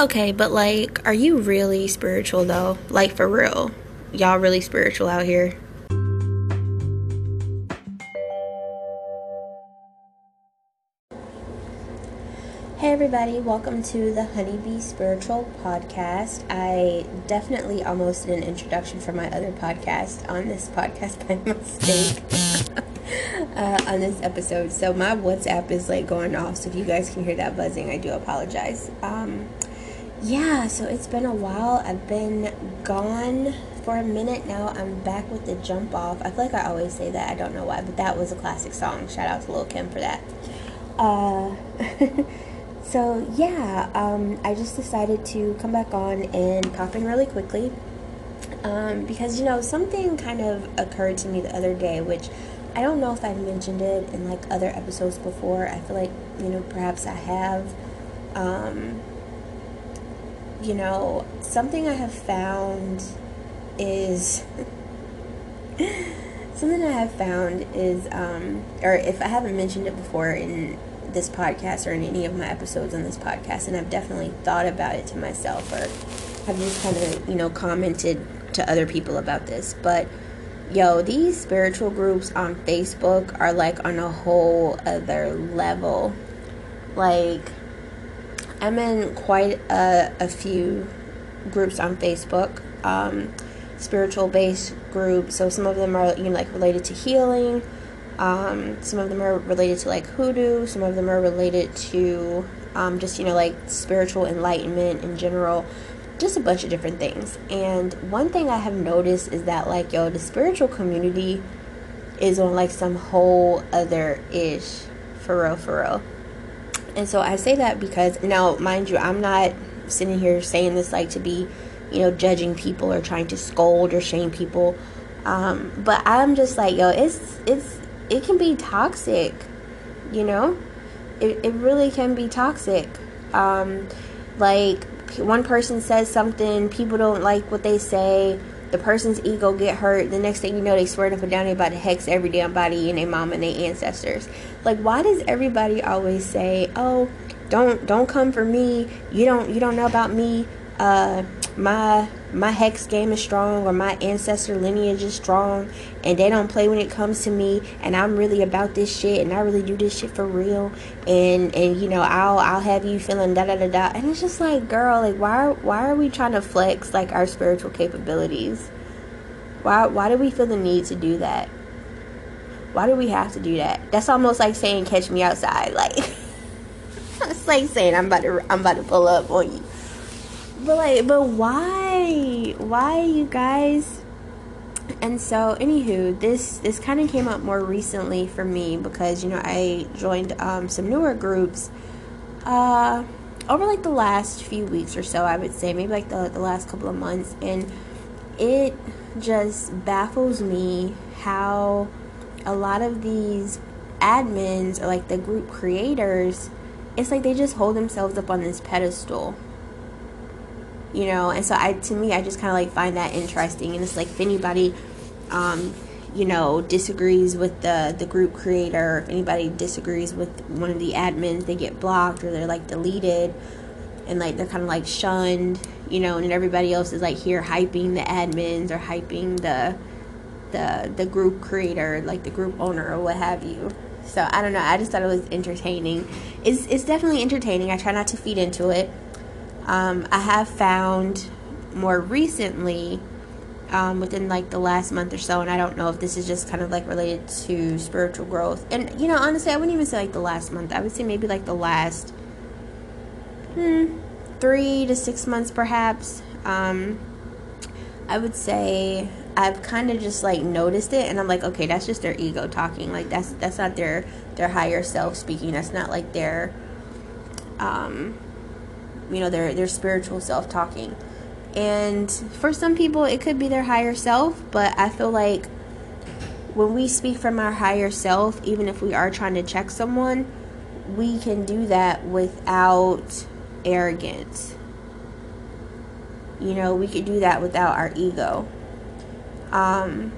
Okay, but like, are you really spiritual though? Like, for real? Y'all really spiritual out here? Hey, everybody, welcome to the Honeybee Spiritual Podcast. I definitely almost did an introduction for my other podcast on this podcast by mistake uh, on this episode. So, my WhatsApp is like going off, so if you guys can hear that buzzing, I do apologize. Um, yeah, so it's been a while. I've been gone for a minute now. I'm back with the jump off. I feel like I always say that. I don't know why, but that was a classic song. Shout out to Lil Kim for that. Uh, So, yeah, um, I just decided to come back on and pop in really quickly. Um, because, you know, something kind of occurred to me the other day, which I don't know if I've mentioned it in like other episodes before. I feel like, you know, perhaps I have. Um, you know, something I have found is. something I have found is, um, or if I haven't mentioned it before in this podcast or in any of my episodes on this podcast, and I've definitely thought about it to myself or have just kind of, you know, commented to other people about this. But yo, these spiritual groups on Facebook are like on a whole other level. Like, I'm in quite a, a few groups on Facebook, um, spiritual based groups. So some of them are, you know, like related to healing um, some of them are related to like hoodoo, some of them are related to um, just, you know, like spiritual enlightenment in general, just a bunch of different things. And one thing I have noticed is that, like, yo, the spiritual community is on like some whole other ish, for real, for real. And so I say that because now, mind you, I'm not sitting here saying this like to be, you know, judging people or trying to scold or shame people. Um, but I'm just like, yo, it's it's it can be toxic, you know? It, it really can be toxic. Um, like, one person says something, people don't like what they say, the person's ego get hurt, the next thing you know, they swear up and down they about to hex every damn body and their mom and their ancestors. Like, why does everybody always say, oh, don't don't come for me you don't you don't know about me uh my my hex game is strong or my ancestor lineage is strong and they don't play when it comes to me and I'm really about this shit and I really do this shit for real. And and you know I'll I'll have you feeling da da da da. And it's just like girl like why why are we trying to flex like our spiritual capabilities? Why why do we feel the need to do that? Why do we have to do that? That's almost like saying catch me outside like it's like saying I'm about to I'm about to pull up on you but like but why? Why you guys? And so anywho this this kind of came up more recently for me because you know i joined um, some newer groups uh over like the last few weeks or so i would say maybe like the, the last couple of months and it just baffles me how a lot of these admins or like the group creators it's like they just hold themselves up on this pedestal you know and so i to me i just kind of like find that interesting and it's like if anybody um you know disagrees with the the group creator if anybody disagrees with one of the admins they get blocked or they're like deleted and like they're kind of like shunned you know and everybody else is like here hyping the admins or hyping the the the group creator like the group owner or what have you. So i don't know i just thought it was entertaining. It's it's definitely entertaining i try not to feed into it um, I have found more recently, um, within like the last month or so, and I don't know if this is just kind of like related to spiritual growth. And you know, honestly, I wouldn't even say like the last month. I would say maybe like the last hmm, three to six months, perhaps. Um, I would say I've kind of just like noticed it, and I'm like, okay, that's just their ego talking. Like that's that's not their their higher self speaking. That's not like their um you know their their spiritual self talking and for some people it could be their higher self but i feel like when we speak from our higher self even if we are trying to check someone we can do that without arrogance. You know we could do that without our ego. Um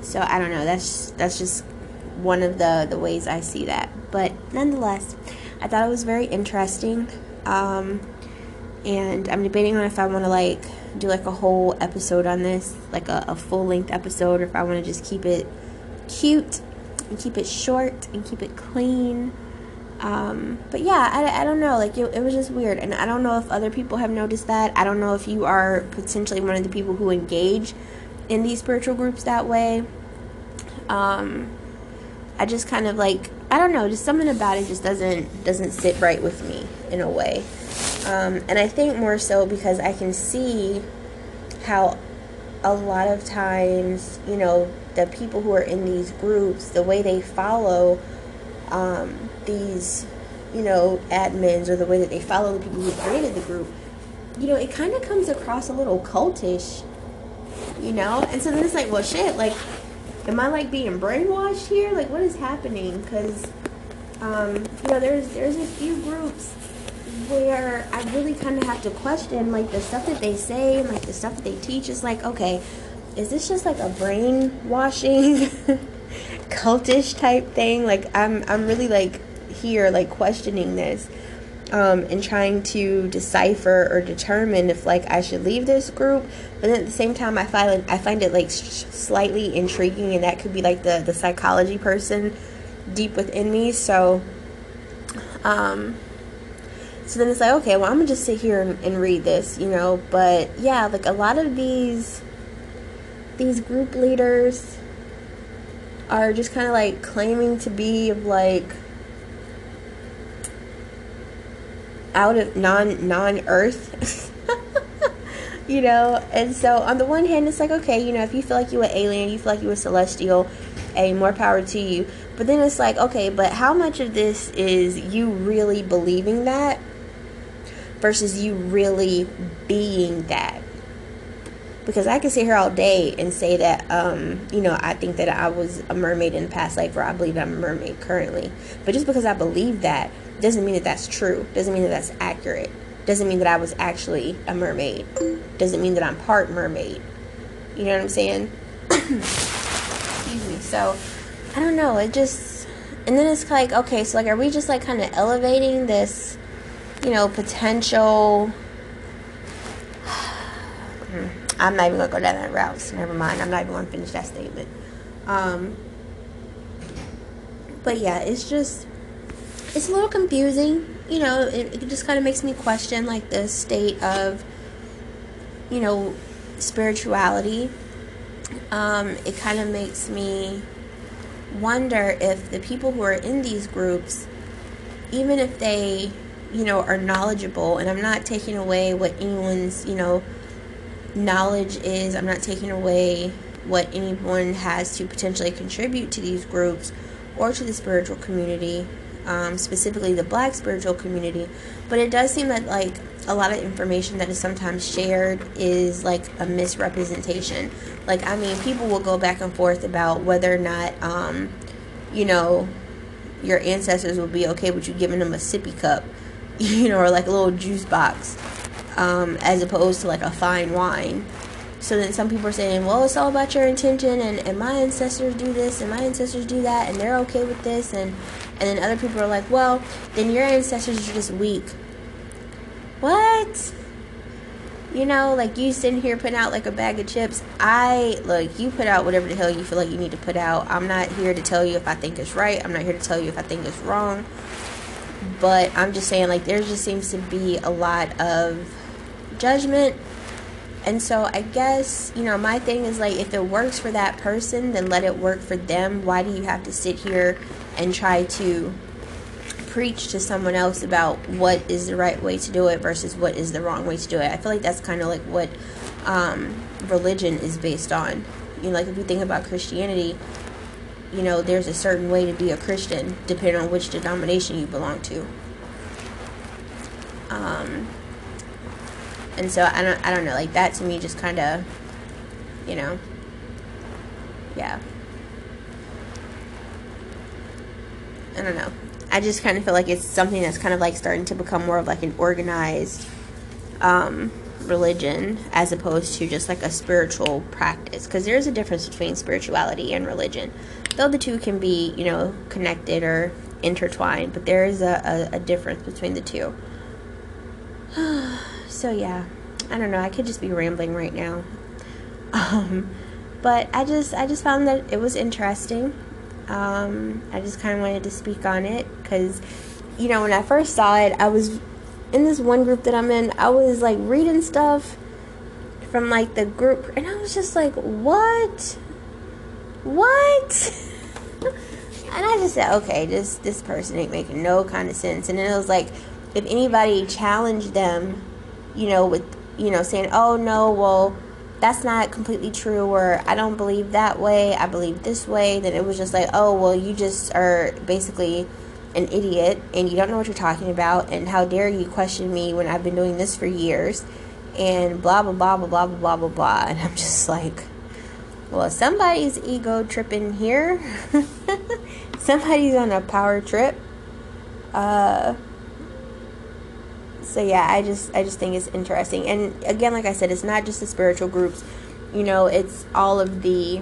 so i don't know. That's that's just one of the the ways i see that. But nonetheless i thought it was very interesting Um, and I'm debating on if I want to like do like a whole episode on this, like a, a full length episode, or if I want to just keep it cute and keep it short and keep it clean. Um, but yeah, I, I don't know. Like, it, it was just weird. And I don't know if other people have noticed that. I don't know if you are potentially one of the people who engage in these spiritual groups that way. Um, I just kind of like, I don't know, just something about it just doesn't doesn't sit right with me in a way. Um, and I think more so because I can see how a lot of times, you know, the people who are in these groups, the way they follow um, these, you know, admins or the way that they follow the people who created the group, you know, it kind of comes across a little cultish, you know? And so then it's like, well, shit, like, am I like being brainwashed here? Like, what is happening? Because, um, you know, there's there's a few groups where I really kind of have to question like the stuff that they say and like the stuff that they teach is like, okay, is this just like a brainwashing cultish type thing? Like I'm I'm really like here like questioning this. Um, and trying to decipher or determine if like I should leave this group, but at the same time I find I find it like sh- slightly intriguing, and that could be like the the psychology person deep within me. So, um, so then it's like, okay, well, I'm gonna just sit here and, and read this, you know. But yeah, like a lot of these these group leaders are just kind of like claiming to be of like out of non non Earth. you know, and so on the one hand, it's like okay, you know, if you feel like you an alien, you feel like you a celestial, a more power to you. But then it's like, okay, but how much of this is you really believing that versus you really being that. Because I can sit here all day and say that, um, you know, I think that I was a mermaid in the past life, or I believe I'm a mermaid currently. But just because I believe that doesn't mean that that's true. Doesn't mean that that's accurate. Doesn't mean that I was actually a mermaid. Doesn't mean that I'm part mermaid. You know what I'm saying? Excuse me. So, I don't know. It just, and then it's like, okay, so like, are we just like kind of elevating this? You know, potential. I'm not even gonna go down that route. So never mind. I'm not even gonna finish that statement. Um, but yeah, it's just it's a little confusing. You know, it, it just kind of makes me question like the state of you know spirituality. Um, it kind of makes me wonder if the people who are in these groups, even if they you know, are knowledgeable. And I'm not taking away what anyone's, you know, knowledge is. I'm not taking away what anyone has to potentially contribute to these groups or to the spiritual community, um, specifically the black spiritual community. But it does seem that, like, a lot of information that is sometimes shared is like a misrepresentation. Like, I mean, people will go back and forth about whether or not, um, you know, your ancestors will be okay with you giving them a sippy cup you know, or like a little juice box, um, as opposed to like a fine wine. So then some people are saying, well, it's all about your intention, and, and my ancestors do this, and my ancestors do that, and they're okay with this, and and then other people are like, well, then your ancestors are just weak. What? You know, like you sitting here putting out like a bag of chips. I look, you put out whatever the hell you feel like you need to put out. I'm not here to tell you if I think it's right. I'm not here to tell you if I think it's wrong but I'm just saying, like, there just seems to be a lot of judgment. And so I guess, you know, my thing is like, if it works for that person, then let it work for them. Why do you have to sit here and try to preach to someone else about what is the right way to do it versus what is the wrong way to do it? I feel like that's kind of like what um, religion is based on. You know, like if you think about Christianity, you know, there's a certain way to be a Christian depending on which denomination you belong to. Um, and so I don't, I don't know, like that to me just kind of, you know, yeah. I don't know. I just kind of feel like it's something that's kind of like starting to become more of like an organized um, religion as opposed to just like a spiritual practice because there's a difference between spirituality and religion though the two can be, you know, connected or intertwined, but there is a, a, a difference between the two. so yeah, I don't know. I could just be rambling right now. Um, but I just I just found that it was interesting. Um, I just kind of wanted to speak on it because, you know, when I first saw it, I was in this one group that I'm in. I was like reading stuff from like the group, and I was just like, what, what? and I just said, okay, this this person ain't making no kind of sense. And then it was like, if anybody challenged them, you know, with you know saying, oh no, well that's not completely true or I don't believe that way, I believe this way, then it was just like, oh, well, you just are basically an idiot and you don't know what you're talking about and how dare you question me when I've been doing this for years and blah blah blah blah blah blah blah blah and I'm just like well somebody's ego tripping here somebody's on a power trip uh so yeah, I just I just think it's interesting. And again, like I said, it's not just the spiritual groups. You know, it's all of the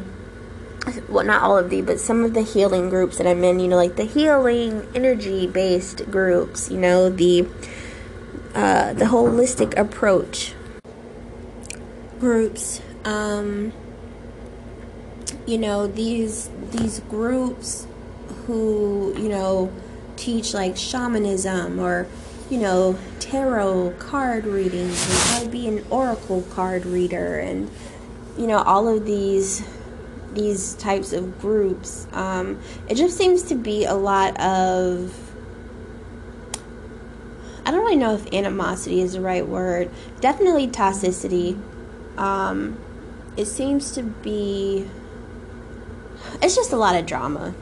well, not all of the, but some of the healing groups that I'm in. You know, like the healing energy based groups. You know, the uh, the holistic approach groups. Um, you know these these groups who you know teach like shamanism or you know, tarot card readings and how to be an oracle card reader and you know all of these these types of groups. Um, it just seems to be a lot of I don't really know if animosity is the right word. Definitely toxicity. Um, it seems to be. It's just a lot of drama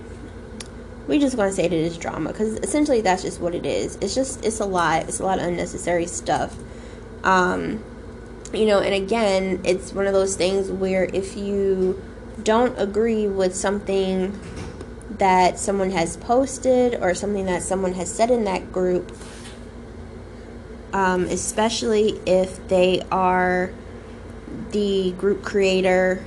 we just to say that it is drama because essentially that's just what it is. It's just it's a lot. It's a lot of unnecessary stuff. Um, you know, and again, it's one of those things where if you don't agree with something that someone has posted or something that someone has said in that group, um, especially if they are the group creator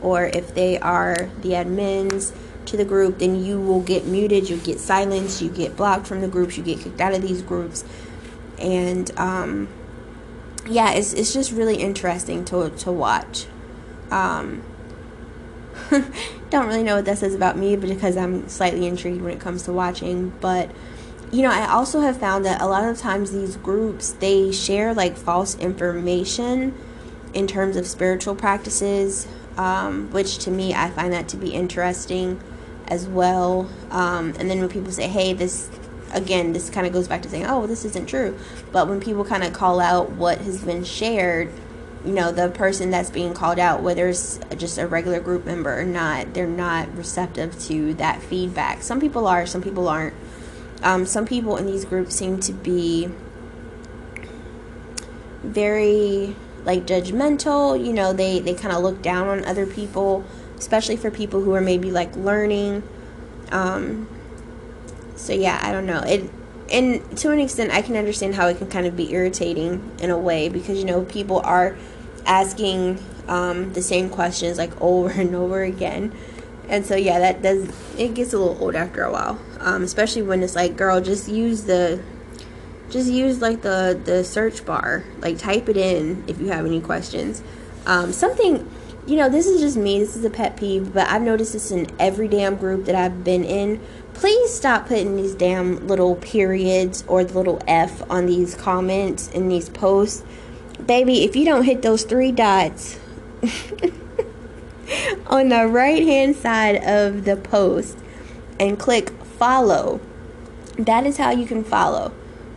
or if they are the admins to the group, then you will get muted, you get silenced, you get blocked from the groups, you get kicked out of these groups. And um, yeah, it's, it's just really interesting to, to watch. Um, don't really know what that says about me because I'm slightly intrigued when it comes to watching. But, you know, I also have found that a lot of times these groups, they share like false information in terms of spiritual practices, um, which to me, I find that to be interesting as well. Um, and then when people say, hey, this, again, this kind of goes back to saying, oh, well, this isn't true. But when people kind of call out what has been shared, you know, the person that's being called out, whether it's just a regular group member or not, they're not receptive to that feedback. Some people are, some people aren't. Um, some people in these groups seem to be very like judgmental you know they they kind of look down on other people especially for people who are maybe like learning. Um, so yeah, I don't know. It and to an extent, I can understand how it can kind of be irritating in a way because you know people are asking um, the same questions like over and over again, and so yeah, that does it gets a little old after a while, um, especially when it's like, girl, just use the just use like the the search bar, like type it in if you have any questions. Um, something you know, this is just me. This is a pet peeve, but I've noticed this in every damn group that I've been in. Please stop putting these damn little periods or the little F on these comments in these posts. Baby, if you don't hit those three dots on the right hand side of the post and click follow, that is how you can follow.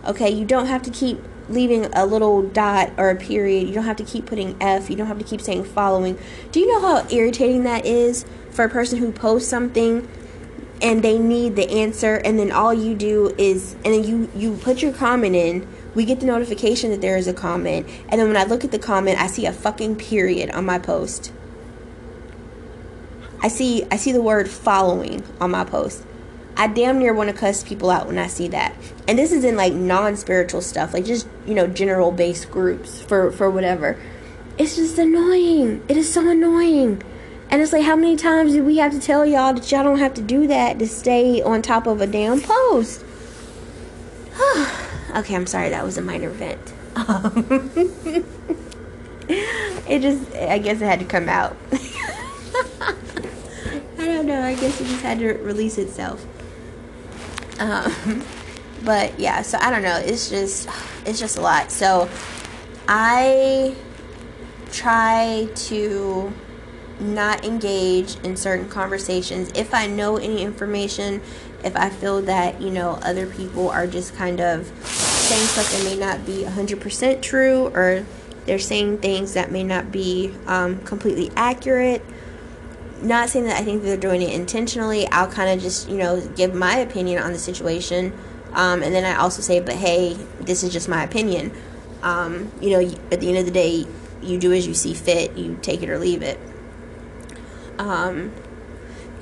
Okay, you don't have to keep leaving a little dot or a period. You don't have to keep putting F. You don't have to keep saying following. Do you know how irritating that is for a person who posts something and they need the answer and then all you do is and then you you put your comment in. We get the notification that there is a comment and then when I look at the comment, I see a fucking period on my post. I see I see the word following on my post. I damn near want to cuss people out when I see that. And this is in like non-spiritual stuff, like just, you know, general based groups for for whatever. It's just annoying. It is so annoying. And it's like how many times do we have to tell y'all that y'all don't have to do that to stay on top of a damn post? okay, I'm sorry that was a minor vent. It just, I guess it had to come out. I don't know. I guess it just had to release itself. Um, but yeah, so I don't know. It's just, it's just a lot. So I try to not engage in certain conversations if I know any information, if I feel that, you know, other people are just kind of saying that may not be 100% true or they're saying things that may not be um, completely accurate. Not saying that I think they're doing it intentionally. I'll kind of just, you know, give my opinion on the situation. Um, and then I also say, but hey, this is just my opinion. Um, you know, at the end of the day, you do as you see fit, you take it or leave it. Um,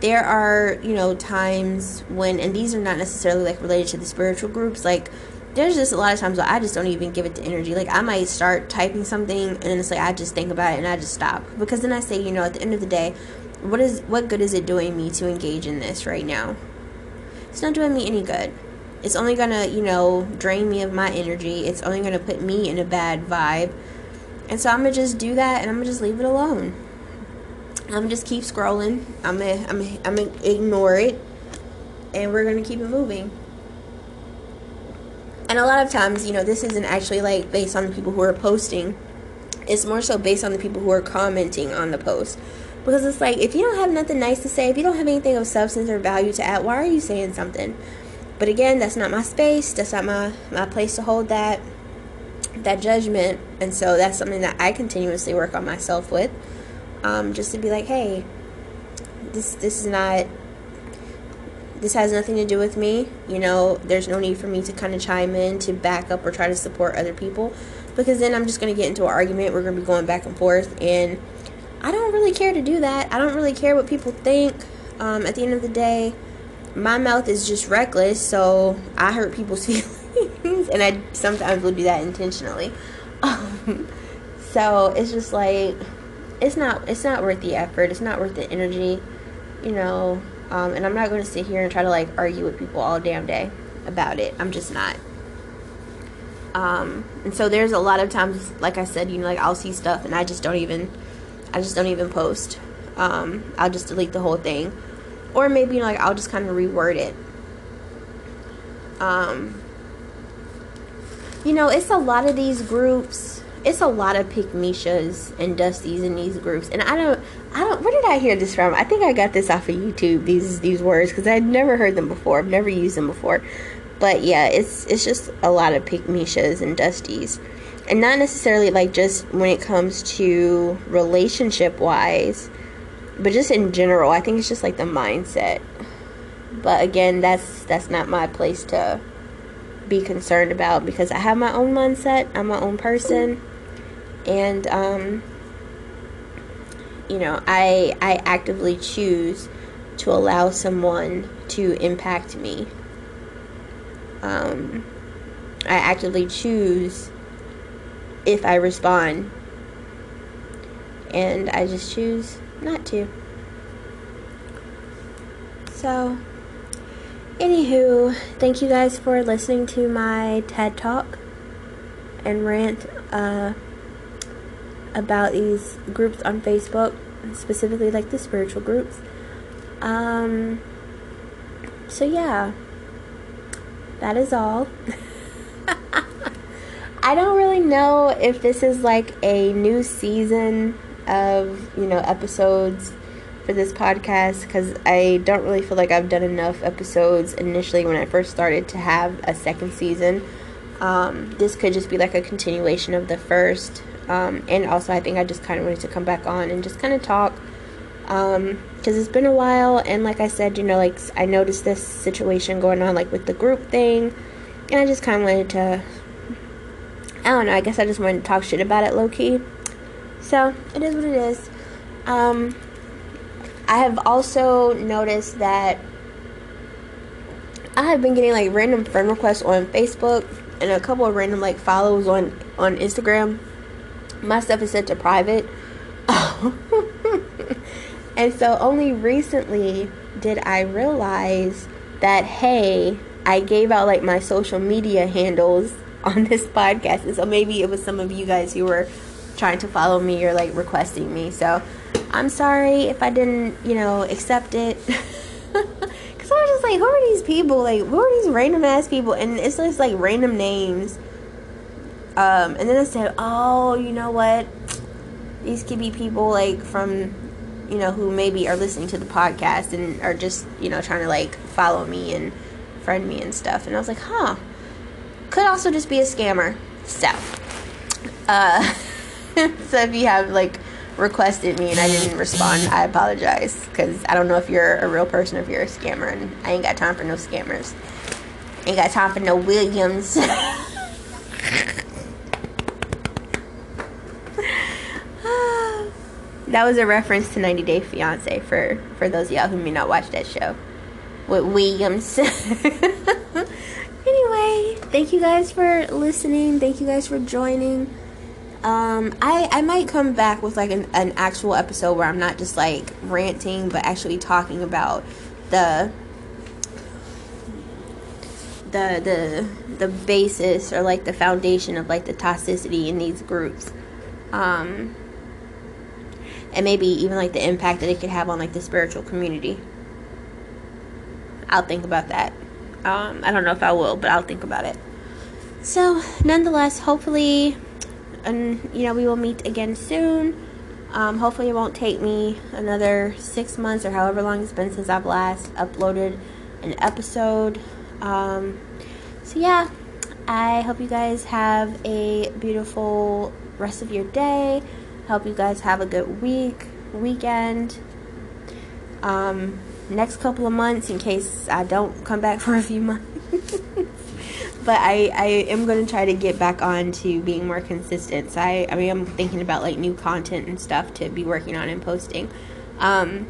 there are, you know, times when, and these are not necessarily like related to the spiritual groups, like there's just a lot of times where I just don't even give it the energy. Like I might start typing something and then it's like I just think about it and I just stop. Because then I say, you know, at the end of the day, what is what good is it doing me to engage in this right now? It's not doing me any good. It's only gonna, you know, drain me of my energy. It's only gonna put me in a bad vibe. And so I'm gonna just do that and I'm gonna just leave it alone. I'm just keep scrolling. I'm gonna, I'm gonna, I'm gonna ignore it, and we're gonna keep it moving. And a lot of times, you know, this isn't actually like based on the people who are posting. It's more so based on the people who are commenting on the post. Because it's like, if you don't have nothing nice to say, if you don't have anything of substance or value to add, why are you saying something? But again, that's not my space. That's not my, my place to hold that that judgment. And so that's something that I continuously work on myself with um, just to be like, hey, this this is not this has nothing to do with me. You know, there's no need for me to kind of chime in to back up or try to support other people because then I'm just going to get into an argument. We're going to be going back and forth, and I don't really care to do that. I don't really care what people think. Um, at the end of the day, my mouth is just reckless, so I hurt people's feelings, and I sometimes will do that intentionally. Um, so it's just like it's not it's not worth the effort. It's not worth the energy, you know. Um, and I'm not going to sit here and try to like argue with people all damn day about it. I'm just not. Um, and so there's a lot of times, like I said, you know, like I'll see stuff and I just don't even, I just don't even post. Um, I'll just delete the whole thing, or maybe you know, like I'll just kind of reword it. Um, you know, it's a lot of these groups it's a lot of pick Mishas and Dusties in these groups, and I don't, I don't. Where did I hear this from? I think I got this off of YouTube. These these words because I'd never heard them before. I've never used them before, but yeah, it's it's just a lot of pick Mishas and Dusties, and not necessarily like just when it comes to relationship wise, but just in general. I think it's just like the mindset. But again, that's that's not my place to be concerned about because I have my own mindset. I'm my own person and um, you know I I actively choose to allow someone to impact me. Um, I actively choose if I respond, and I just choose not to. So, anywho, thank you guys for listening to my TED Talk and rant. Uh, about these groups on Facebook, specifically like the spiritual groups. Um, so yeah, that is all. I don't really know if this is like a new season of, you know, episodes for this podcast because I don't really feel like I've done enough episodes initially when I first started to have a second season. Um, this could just be like a continuation of the first. Um, and also, I think I just kind of wanted to come back on and just kind of talk because um, it's been a while. And like I said, you know, like I noticed this situation going on, like with the group thing, and I just kind of wanted to. I don't know. I guess I just wanted to talk shit about it, low key. So it is what it is. Um, I have also noticed that I have been getting like random friend requests on Facebook and a couple of random like follows on on Instagram my stuff is set to private. and so only recently did I realize that hey, I gave out like my social media handles on this podcast. And so maybe it was some of you guys who were trying to follow me or like requesting me. So I'm sorry if I didn't, you know, accept it. Cause I was just like, who are these people? Like, who are these random ass people? And it's just like random names. Um, and then I said, oh, you know what? These could be people like from, you know, who maybe are listening to the podcast and are just, you know, trying to like follow me and friend me and stuff. And I was like, huh. Could also just be a scammer. So, uh, so if you have like requested me and I didn't respond, I apologize because I don't know if you're a real person or if you're a scammer, and I ain't got time for no scammers. Ain't got time for no Williams. that was a reference to 90 Day Fiance for for those of y'all who may not watch that show with Williams. anyway, thank you guys for listening. Thank you guys for joining. Um, I I might come back with like an, an actual episode where I'm not just like ranting, but actually talking about the the the the basis or like the foundation of like the toxicity in these groups. Um, and maybe even like the impact that it could have on like the spiritual community. I'll think about that. Um, I don't know if I will, but I'll think about it. So, nonetheless, hopefully, and you know, we will meet again soon. Um, hopefully, it won't take me another six months or however long it's been since I've last uploaded an episode. Um, so, yeah, I hope you guys have a beautiful rest of your day. Hope you guys have a good week, weekend. Um, next couple of months in case I don't come back for a few months. but I, I am going to try to get back on to being more consistent. So I, I mean, I'm thinking about like new content and stuff to be working on and posting. Um,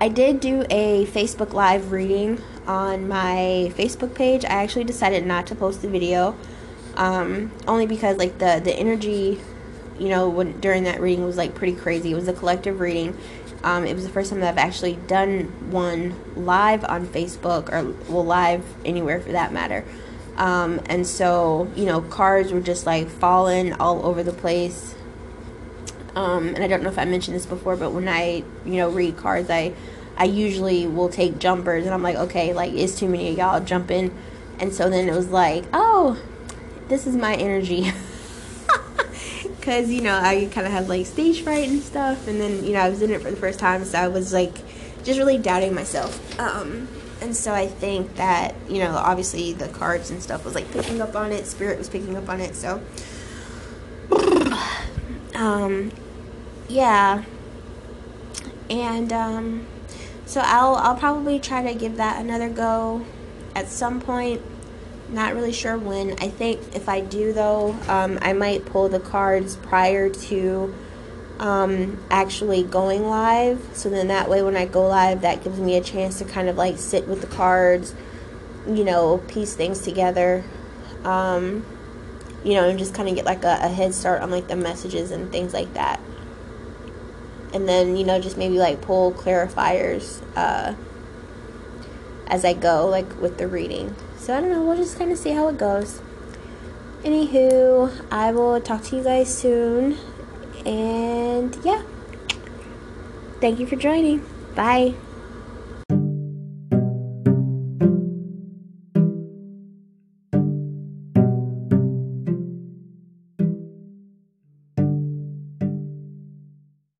I did do a Facebook Live reading on my Facebook page. I actually decided not to post the video, um, only because like the the energy, you know, when during that reading was like pretty crazy. It was a collective reading, um, it was the first time that I've actually done one live on Facebook or well live anywhere for that matter. Um, and so you know cards were just like falling all over the place. Um, and I don't know if I mentioned this before, but when I you know read cards, I I usually will take jumpers, and I'm like, okay, like it's too many of y'all jumping, and so then it was like, oh, this is my energy. because you know I kind of had like stage fright and stuff, and then you know I was in it for the first time, so I was like just really doubting myself. Um, and so I think that you know obviously the cards and stuff was like picking up on it, spirit was picking up on it, so. Um, yeah, and um, so I'll I'll probably try to give that another go at some point not really sure when. I think if I do, though, um, I might pull the cards prior to um, actually going live. So then that way, when I go live, that gives me a chance to kind of like sit with the cards, you know, piece things together. Um, you know, and just kind of get like a, a head start on like the messages and things like that. And then, you know, just maybe like pull clarifiers uh, as I go, like with the reading. So I don't know, we'll just kind of see how it goes. Anywho, I will talk to you guys soon. And yeah. Thank you for joining. Bye.